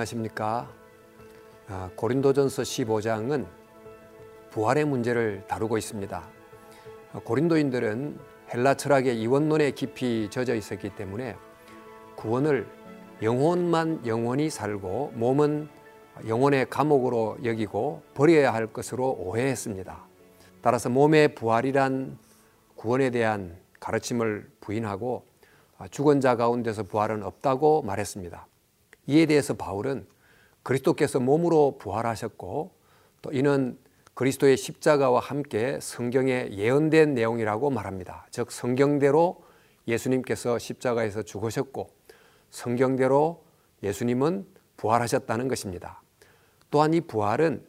안녕하십니까. 아, 고린도전서 15장은 부활의 문제를 다루고 있습니다. 아, 고린도인들은 헬라 철학의 이원론에 깊이 젖어 있었기 때문에 구원을 영혼만 영원히 살고 몸은 영혼의 감옥으로 여기고 버려야 할 것으로 오해했습니다. 따라서 몸의 부활이란 구원에 대한 가르침을 부인하고 아, 죽은 자 가운데서 부활은 없다고 말했습니다. 이에 대해서 바울은 그리스도께서 몸으로 부활하셨고 또 이는 그리스도의 십자가와 함께 성경에 예언된 내용이라고 말합니다. 즉 성경대로 예수님께서 십자가에서 죽으셨고 성경대로 예수님은 부활하셨다는 것입니다. 또한 이 부활은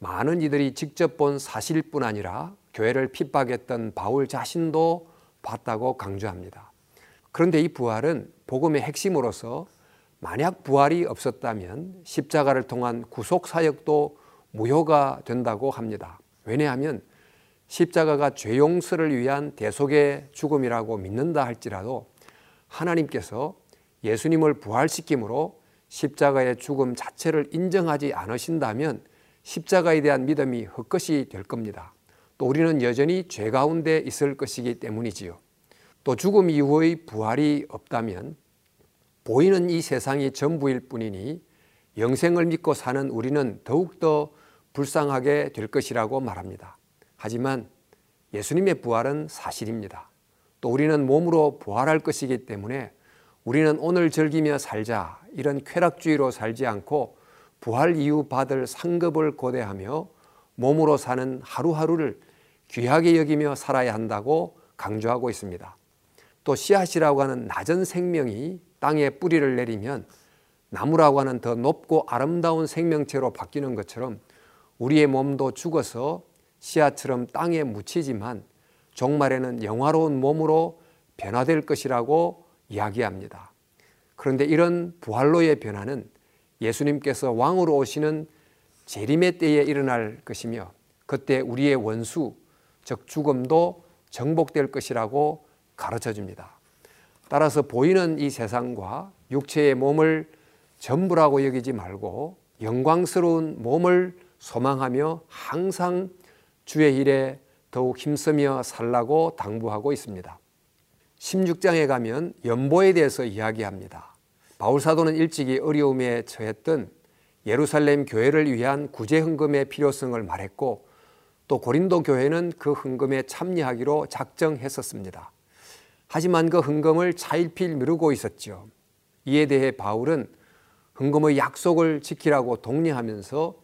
많은 이들이 직접 본 사실일 뿐 아니라 교회를 핍박했던 바울 자신도 봤다고 강조합니다. 그런데 이 부활은 복음의 핵심으로서 만약 부활이 없었다면 십자가를 통한 구속 사역도 무효가 된다고 합니다. 왜냐하면 십자가가 죄 용서를 위한 대속의 죽음이라고 믿는다 할지라도 하나님께서 예수님을 부활시킴으로 십자가의 죽음 자체를 인정하지 않으신다면 십자가에 대한 믿음이 헛것이 될 겁니다. 또 우리는 여전히 죄 가운데 있을 것이기 때문이지요. 또 죽음 이후의 부활이 없다면 보이는 이 세상이 전부일 뿐이니 영생을 믿고 사는 우리는 더욱더 불쌍하게 될 것이라고 말합니다. 하지만 예수님의 부활은 사실입니다. 또 우리는 몸으로 부활할 것이기 때문에 우리는 오늘 즐기며 살자 이런 쾌락주의로 살지 않고 부활 이후 받을 상급을 고대하며 몸으로 사는 하루하루를 귀하게 여기며 살아야 한다고 강조하고 있습니다. 또 씨앗이라고 하는 낮은 생명이 땅에 뿌리를 내리면 나무라고 하는 더 높고 아름다운 생명체로 바뀌는 것처럼 우리의 몸도 죽어서 씨앗처럼 땅에 묻히지만 종말에는 영화로운 몸으로 변화될 것이라고 이야기합니다. 그런데 이런 부활로의 변화는 예수님께서 왕으로 오시는 재림의 때에 일어날 것이며 그때 우리의 원수, 즉 죽음도 정복될 것이라고 가르쳐 줍니다. 따라서 보이는 이 세상과 육체의 몸을 전부라고 여기지 말고 영광스러운 몸을 소망하며 항상 주의 일에 더욱 힘쓰며 살라고 당부하고 있습니다. 16장에 가면 연보에 대해서 이야기합니다. 바울 사도는 일찍이 어려움에 처했던 예루살렘 교회를 위한 구제 헌금의 필요성을 말했고 또 고린도 교회는 그 헌금에 참여하기로 작정했었습니다. 하지만 그 헌금을 차일필 미루고 있었죠. 이에 대해 바울은 헌금의 약속을 지키라고 독려하면서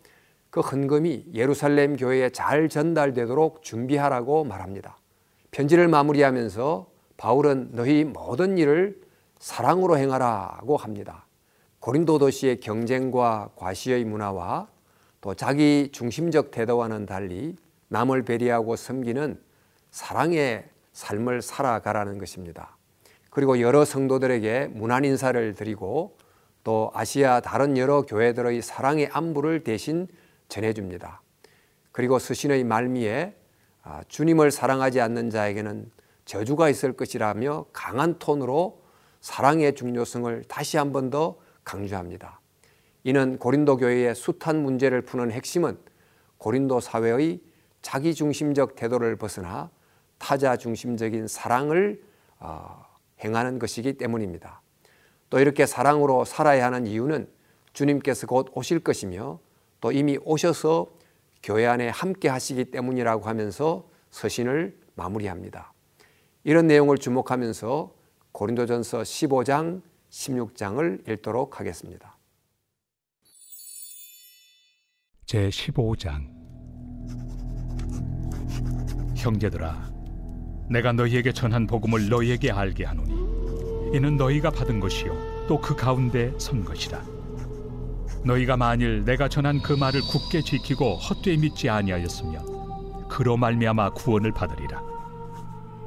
그 헌금이 예루살렘 교회에 잘 전달되도록 준비하라고 말합니다. 편지를 마무리하면서 바울은 너희 모든 일을 사랑으로 행하라고 합니다. 고린도 도시의 경쟁과 과시의 문화와 또 자기 중심적 태도와는 달리 남을 배려하고 섬기는 사랑의 삶을 살아가라는 것입니다. 그리고 여러 성도들에게 문안 인사를 드리고 또 아시아 다른 여러 교회들의 사랑의 안부를 대신 전해줍니다. 그리고 스신의 말미에 아, 주님을 사랑하지 않는 자에게는 저주가 있을 것이라며 강한 톤으로 사랑의 중요성을 다시 한 번 더 강조합니다. 이는 고린도 교회의 숱한 문제를 푸는 핵심은 고린도 사회의 자기 중심적 태도를 벗어나 타자 중심적인 사랑을 어, 행하는 것이기 때문입니다. 또 이렇게 사랑으로 살아야 하는 이유는 주님께서 곧 오실 것이며 또 이미 오셔서 교회 안에 함께 하시기 때문이라고 하면서 서신을 마무리합니다. 이런 내용을 주목하면서 고린도전서 15장, 16장을 읽도록 하겠습니다. 제 15장 형제들아 내가 너희에게 전한 복음을 너희에게 알게 하노니 이는 너희가 받은 것이요 또 그 가운데 선 것이라. 너희가 만일 내가 전한 그 말을 굳게 지키고 헛되이 믿지 아니하였으면 그로 말미암아 구원을 받으리라.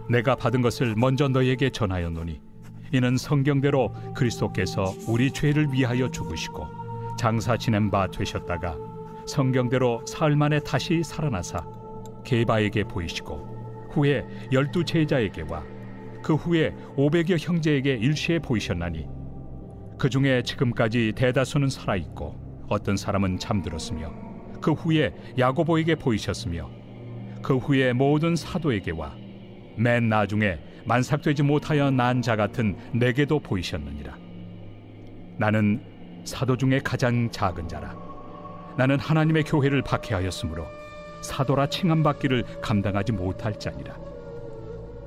내가 받은 것을 먼저 너희에게 전하였노니 이는 성경대로 그리스도께서 우리 죄를 위하여 죽으시고 장사 지낸 바 되셨다가 성경대로 사흘 만에 다시 살아나사 게바에게 보이시고 후에 열두 제자에게와 그 후에 오백여 형제에게 일시에 보이셨나니 그 중에 지금까지 대다수는 살아 있고 어떤 사람은 잠들었으며 그 후에 야고보에게 보이셨으며 그 후에 모든 사도에게와 맨 나중에 만삭되지 못하여 난 자 같은 내게도 보이셨느니라. 나는 사도 중에 가장 작은 자라. 나는 하나님의 교회를 박해하였으므로 사도라 칭함받기를 감당하지 못할 자니라.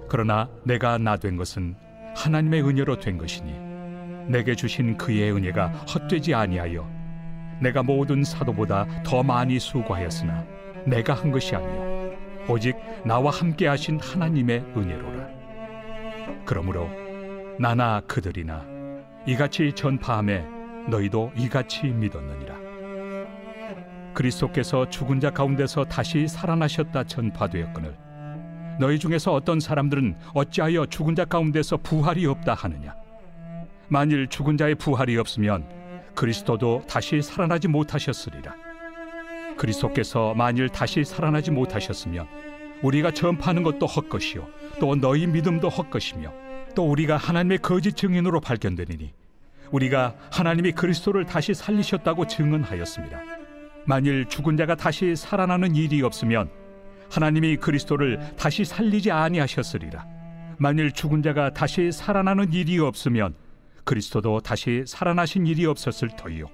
그러나 내가 나 된 것은 하나님의 은혜로 된 것이니 내게 주신 그의 은혜가 헛되지 아니하여 내가 모든 사도보다 더 많이 수고하였으나 내가 한 것이 아니요 오직 나와 함께 하신 하나님의 은혜로라. 그러므로 나나 그들이나 이같이 전파함에 너희도 이같이 믿었느니라. 그리스도께서 죽은 자 가운데서 다시 살아나셨다 전파되었거늘 너희 중에서 어떤 사람들은 어찌하여 죽은 자 가운데서 부활이 없다 하느냐 만일 죽은 자의 부활이 없으면 그리스도도 다시 살아나지 못하셨으리라 그리스도께서 만일 다시 살아나지 못하셨으면 우리가 전파하는 것도 헛것이요 또 너희 믿음도 헛것이며 또 우리가 하나님의 거짓 증인으로 발견되리니 우리가 하나님이 그리스도를 다시 살리셨다고 증언하였습니다. 만일 죽은 자가 다시 살아나는 일이 없으면 하나님이 그리스도를 다시 살리지 아니하셨으리라. 만일 죽은 자가 다시 살아나는 일이 없으면 그리스도도 다시 살아나신 일이 없었을 터이요.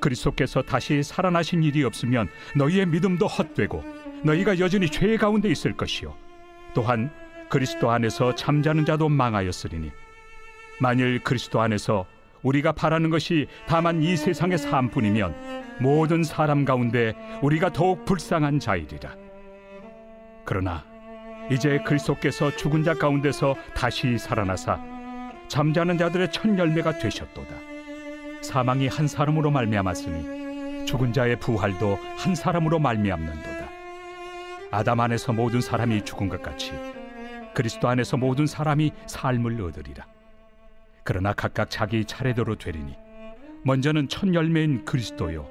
그리스도께서 다시 살아나신 일이 없으면 너희의 믿음도 헛되고 너희가 여전히 죄 가운데 있을 것이요. 또한 그리스도 안에서 잠자는 자도 망하였으리니 만일 그리스도 안에서 우리가 바라는 것이 다만 이 세상의 삶뿐이면 모든 사람 가운데 우리가 더욱 불쌍한 자이리라. 그러나 이제 그리스도께서 죽은 자 가운데서 다시 살아나사 잠자는 자들의 첫 열매가 되셨도다. 사망이 한 사람으로 말미암았으니 죽은 자의 부활도 한 사람으로 말미암는도다. 아담 안에서 모든 사람이 죽은 것 같이 그리스도 안에서 모든 사람이 삶을 얻으리라. 그러나 각각 자기 차례대로 되리니. 먼저는 첫 열매인 그리스도요.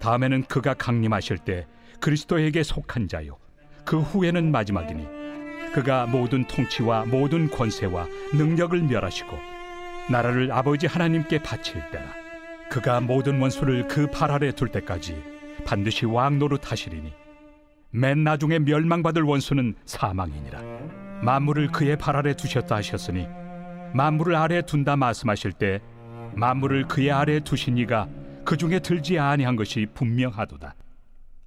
다음에는 그가 강림하실 때 그리스도에게 속한 자요. 그 후에는 마지막이니. 그가 모든 통치와 모든 권세와 능력을 멸하시고 나라를 아버지 하나님께 바칠 때라. 그가 모든 원수를 그 발 아래 둘 때까지 반드시 왕 노릇하시리니. 맨 나중에 멸망받을 원수는 사망이니라. 만물을 그의 발 아래 두셨다 하셨으니 만물을 아래 둔다 말씀하실 때 만물을 그의 아래 두신 이가 그 중에 들지 아니한 것이 분명하도다.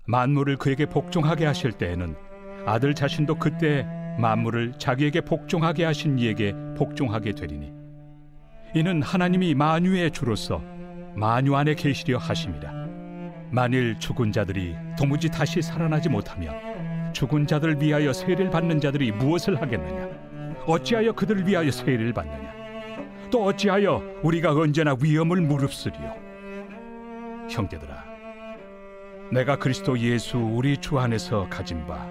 만물을 그에게 복종하게 하실 때에는 아들 자신도 그때 만물을 자기에게 복종하게 하신 이에게 복종하게 되리니 이는 하나님이 만유의 주로서 만유 안에 계시려 하심이라. 만일 죽은 자들이 도무지 다시 살아나지 못하면 죽은 자들 위하여 세례를 받는 자들이 무엇을 하겠느냐? 어찌하여 그들을 위하여 세례를 받느냐? 또 어찌하여 우리가 언제나 위험을 무릅쓰리요? 형제들아, 내가 그리스도 예수 우리 주 안에서 가진 바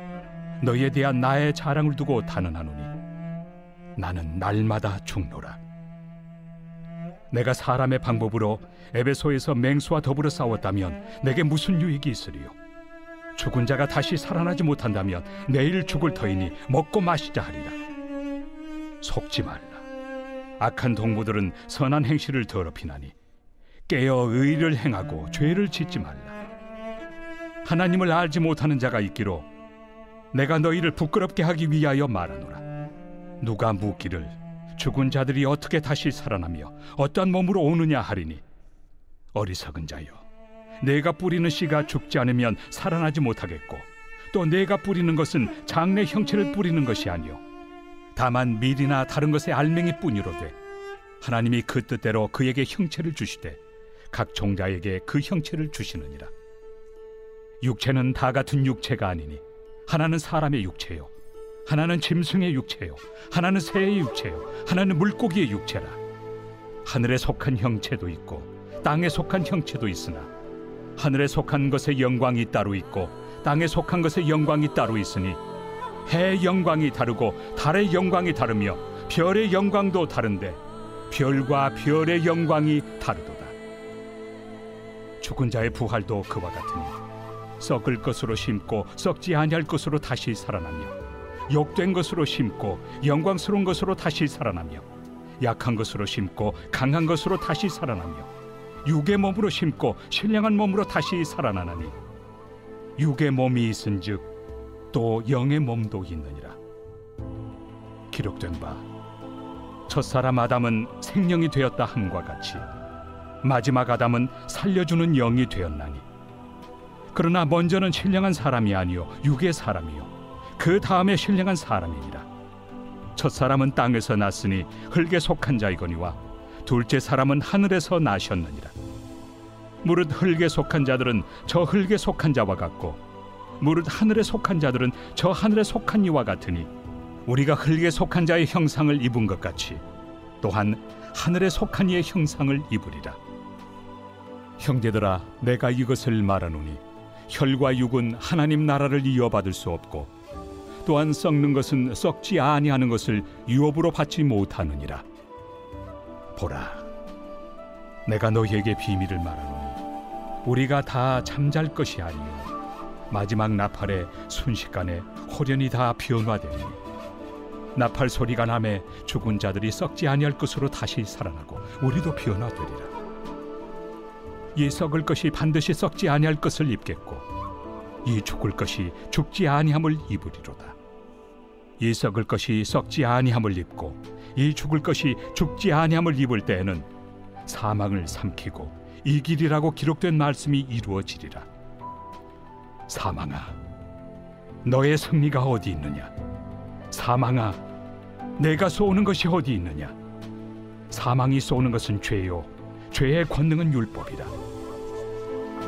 너희에 대한 나의 자랑을 두고 단언하노니 나는 날마다 죽노라. 내가 사람의 방법으로 에베소에서 맹수와 더불어 싸웠다면 내게 무슨 유익이 있으리요? 죽은 자가 다시 살아나지 못한다면 내일 죽을 터이니 먹고 마시자 하리라. 속지 말라. 악한 동무들은 선한 행실을 더럽히나니 깨어 의를 행하고 죄를 짓지 말라. 하나님을 알지 못하는 자가 있기로 내가 너희를 부끄럽게 하기 위하여 말하노라. 누가 묻기를 죽은 자들이 어떻게 다시 살아나며 어떠한 몸으로 오느냐 하리니 어리석은 자여 내가 뿌리는 씨가 죽지 않으면 살아나지 못하겠고 또 내가 뿌리는 것은 장래 형체를 뿌리는 것이 아니요 다만 밀이나 다른 것의 알맹이뿐이로되 하나님이 그 뜻대로 그에게 형체를 주시되 각 종자에게 그 형체를 주시느니라. 육체는 다 같은 육체가 아니니 하나는 사람의 육체요 하나는 짐승의 육체요 하나는 새의 육체요 하나는 물고기의 육체라. 하늘에 속한 형체도 있고 땅에 속한 형체도 있으나 하늘에 속한 것의 영광이 따로 있고 땅에 속한 것의 영광이 따로 있으니 해의 영광이 다르고 달의 영광이 다르며 별의 영광도 다른데 별과 별의 영광이 다르도다. 죽은 자의 부활도 그와 같으니 썩을 것으로 심고 썩지 아니할 것으로 다시 살아나며 욕된 것으로 심고 영광스러운 것으로 다시 살아나며 약한 것으로 심고 강한 것으로 다시 살아나며 육의 몸으로 심고 신령한 몸으로 다시 살아나나니 육의 몸이 있은즉 또 영의 몸도 있느니라. 기록된 바 첫사람 아담은 생명이 되었다 함과 같이 마지막 아담은 살려주는 영이 되었나니. 그러나 먼저는 신령한 사람이 아니요 육의 사람이요 그 다음에 신령한 사람이니라. 첫 사람은 땅에서 났으니 흙에 속한 자이거니와 둘째 사람은 하늘에서 나셨느니라. 무릇 흙에 속한 자들은 저 흙에 속한 자와 같고 무릇 하늘에 속한 자들은 저 하늘에 속한 이와 같으니 우리가 흙에 속한 자의 형상을 입은 것 같이 또한 하늘에 속한 이의 형상을 입으리라. 형제들아 내가 이것을 말하노니 혈과 육은 하나님 나라를 이어받을 수 없고 또한 썩는 것은 썩지 아니하는 것을 유업으로 받지 못하느니라. 보라 내가 너희에게 비밀을 말하노니 우리가 다 잠잘 것이 아니요 마지막 나팔에 순식간에 호련히 다 변화되니 나팔 소리가 남에 죽은 자들이 썩지 아니할 것으로 다시 살아나고 우리도 변화되리라. 이 썩을 것이 반드시 썩지 아니할 것을 입겠고 이 죽을 것이 죽지 아니함을 입으리로다. 이 썩을 것이 썩지 아니함을 입고 이 죽을 것이 죽지 아니함을 입을 때에는 사망을 삼키고 이 길이라고 기록된 말씀이 이루어지리라 사망아 너의 승리가 어디 있느냐? 사망아 내가 쏘는 것이 어디 있느냐? 사망이 쏘는 것은 죄요. 죄의 권능은 율법이다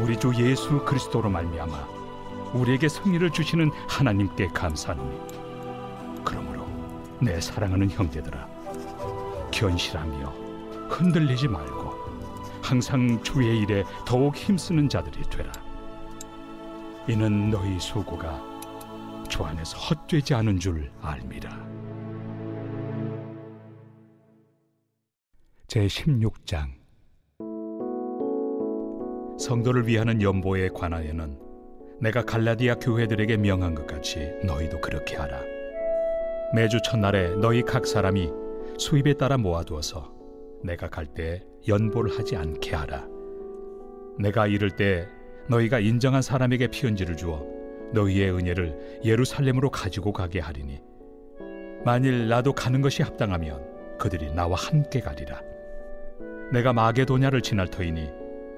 우리 주 예수 그리스도로 말미암아 우리에게 승리를 주시는 하나님께 감사하노니 그러므로 내 사랑하는 형제들아 견실하며 흔들리지 말고 항상 주의 일에 더욱 힘쓰는 자들이 되라 이는 너희 수고가 주 안에서 헛되지 않은 줄 알미라 제 16장 성도를 위하는 연보에 관하여는 내가 갈라디아 교회들에게 명한 것 같이 너희도 그렇게 하라. 매주 첫날에 너희 각 사람이 수입에 따라 모아두어서 내가 갈 때 연보를 하지 않게 하라. 내가 이를 때 너희가 인정한 사람에게 편지를 주어 너희의 은혜를 예루살렘으로 가지고 가게 하리니 만일 나도 가는 것이 합당하면 그들이 나와 함께 가리라. 내가 마게도냐를 지날 터이니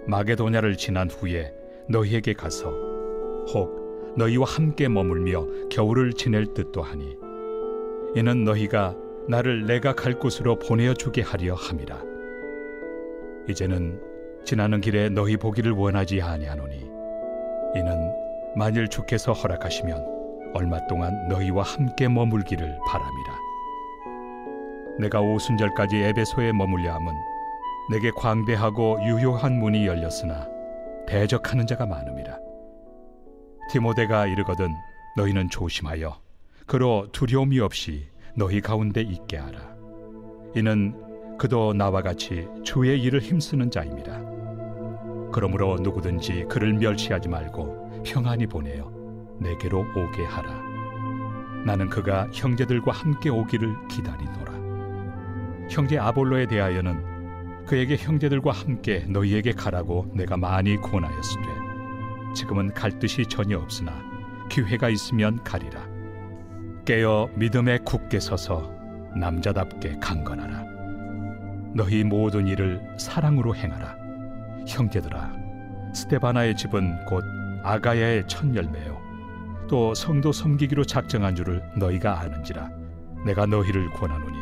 마게도냐를 지난 후에 너희에게 가서 혹 너희와 함께 머물며 겨울을 지낼 듯도 하니 이는 너희가 나를 내가 갈 곳으로 보내어 주게 하려 함이라 이제는 지나는 길에 너희 보기를 원하지 아니하노니 이는 만일 주께서 허락하시면 얼마 동안 너희와 함께 머물기를 바람이라 내가 오순절까지 에베소에 머물려 함은 내게 광대하고 유효한 문이 열렸으나 대적하는 자가 많음이라 디모데가 이르거든 너희는 조심하여 그로 두려움이 없이 너희 가운데 있게 하라. 이는 그도 나와 같이 주의 일을 힘쓰는 자입니다. 그러므로 누구든지 그를 멸시하지 말고 평안히 보내어 내게로 오게 하라. 나는 그가 형제들과 함께 오기를 기다리노라. 형제 아볼로에 대하여는 그에게 형제들과 함께 너희에게 가라고 내가 많이 권하였으되 지금은 갈 뜻이 전혀 없으나 기회가 있으면 가리라. 깨어 믿음에 굳게 서서 남자답게 강건하라. 너희 모든 일을 사랑으로 행하라. 형제들아, 스테바나의 집은 곧 아가야의 첫 열매요. 또 성도 섬기기로 작정한 줄을 너희가 아는지라. 내가 너희를 권하노니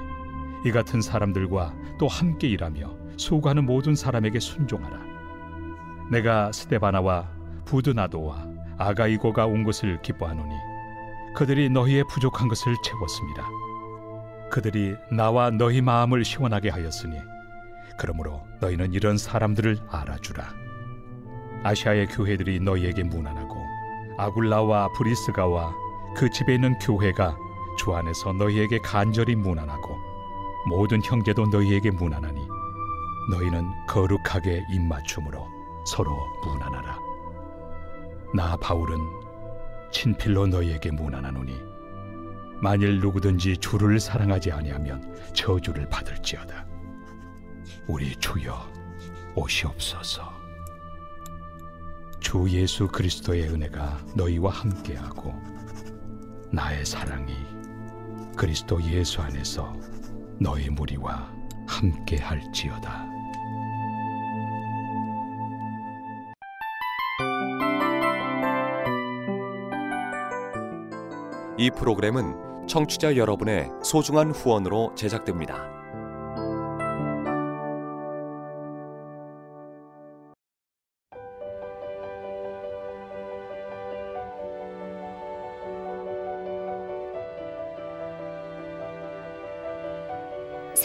이 같은 사람들과 또 함께 일하며 수고하는 모든 사람에게 순종하라. 내가 스테바나와 부드나도와 아가이고가 온 것을 기뻐하노니 그들이 너희의 부족한 것을 채웠습니다. 그들이 나와 너희 마음을 시원하게 하였으니 그러므로 너희는 이런 사람들을 알아주라. 아시아의 교회들이 너희에게 무난하고 아굴라와 브리스가와 그 집에 있는 교회가 주 안에서 너희에게 간절히 무난하고 모든 형제도 너희에게 무난하니 너희는 거룩하게 입맞춤으로 서로 무난하라. 나 바울은 친필로 너희에게 무난하노니 만일 누구든지 주를 사랑하지 아니하면 저주를 받을지어다. 우리 주여 오시옵소서. 주 예수 그리스도의 은혜가 너희와 함께하고 나의 사랑이 그리스도 예수 안에서 너희 무리와 함께할지어다. 이 프로그램은 청취자 여러분의 소중한 후원으로 제작됩니다.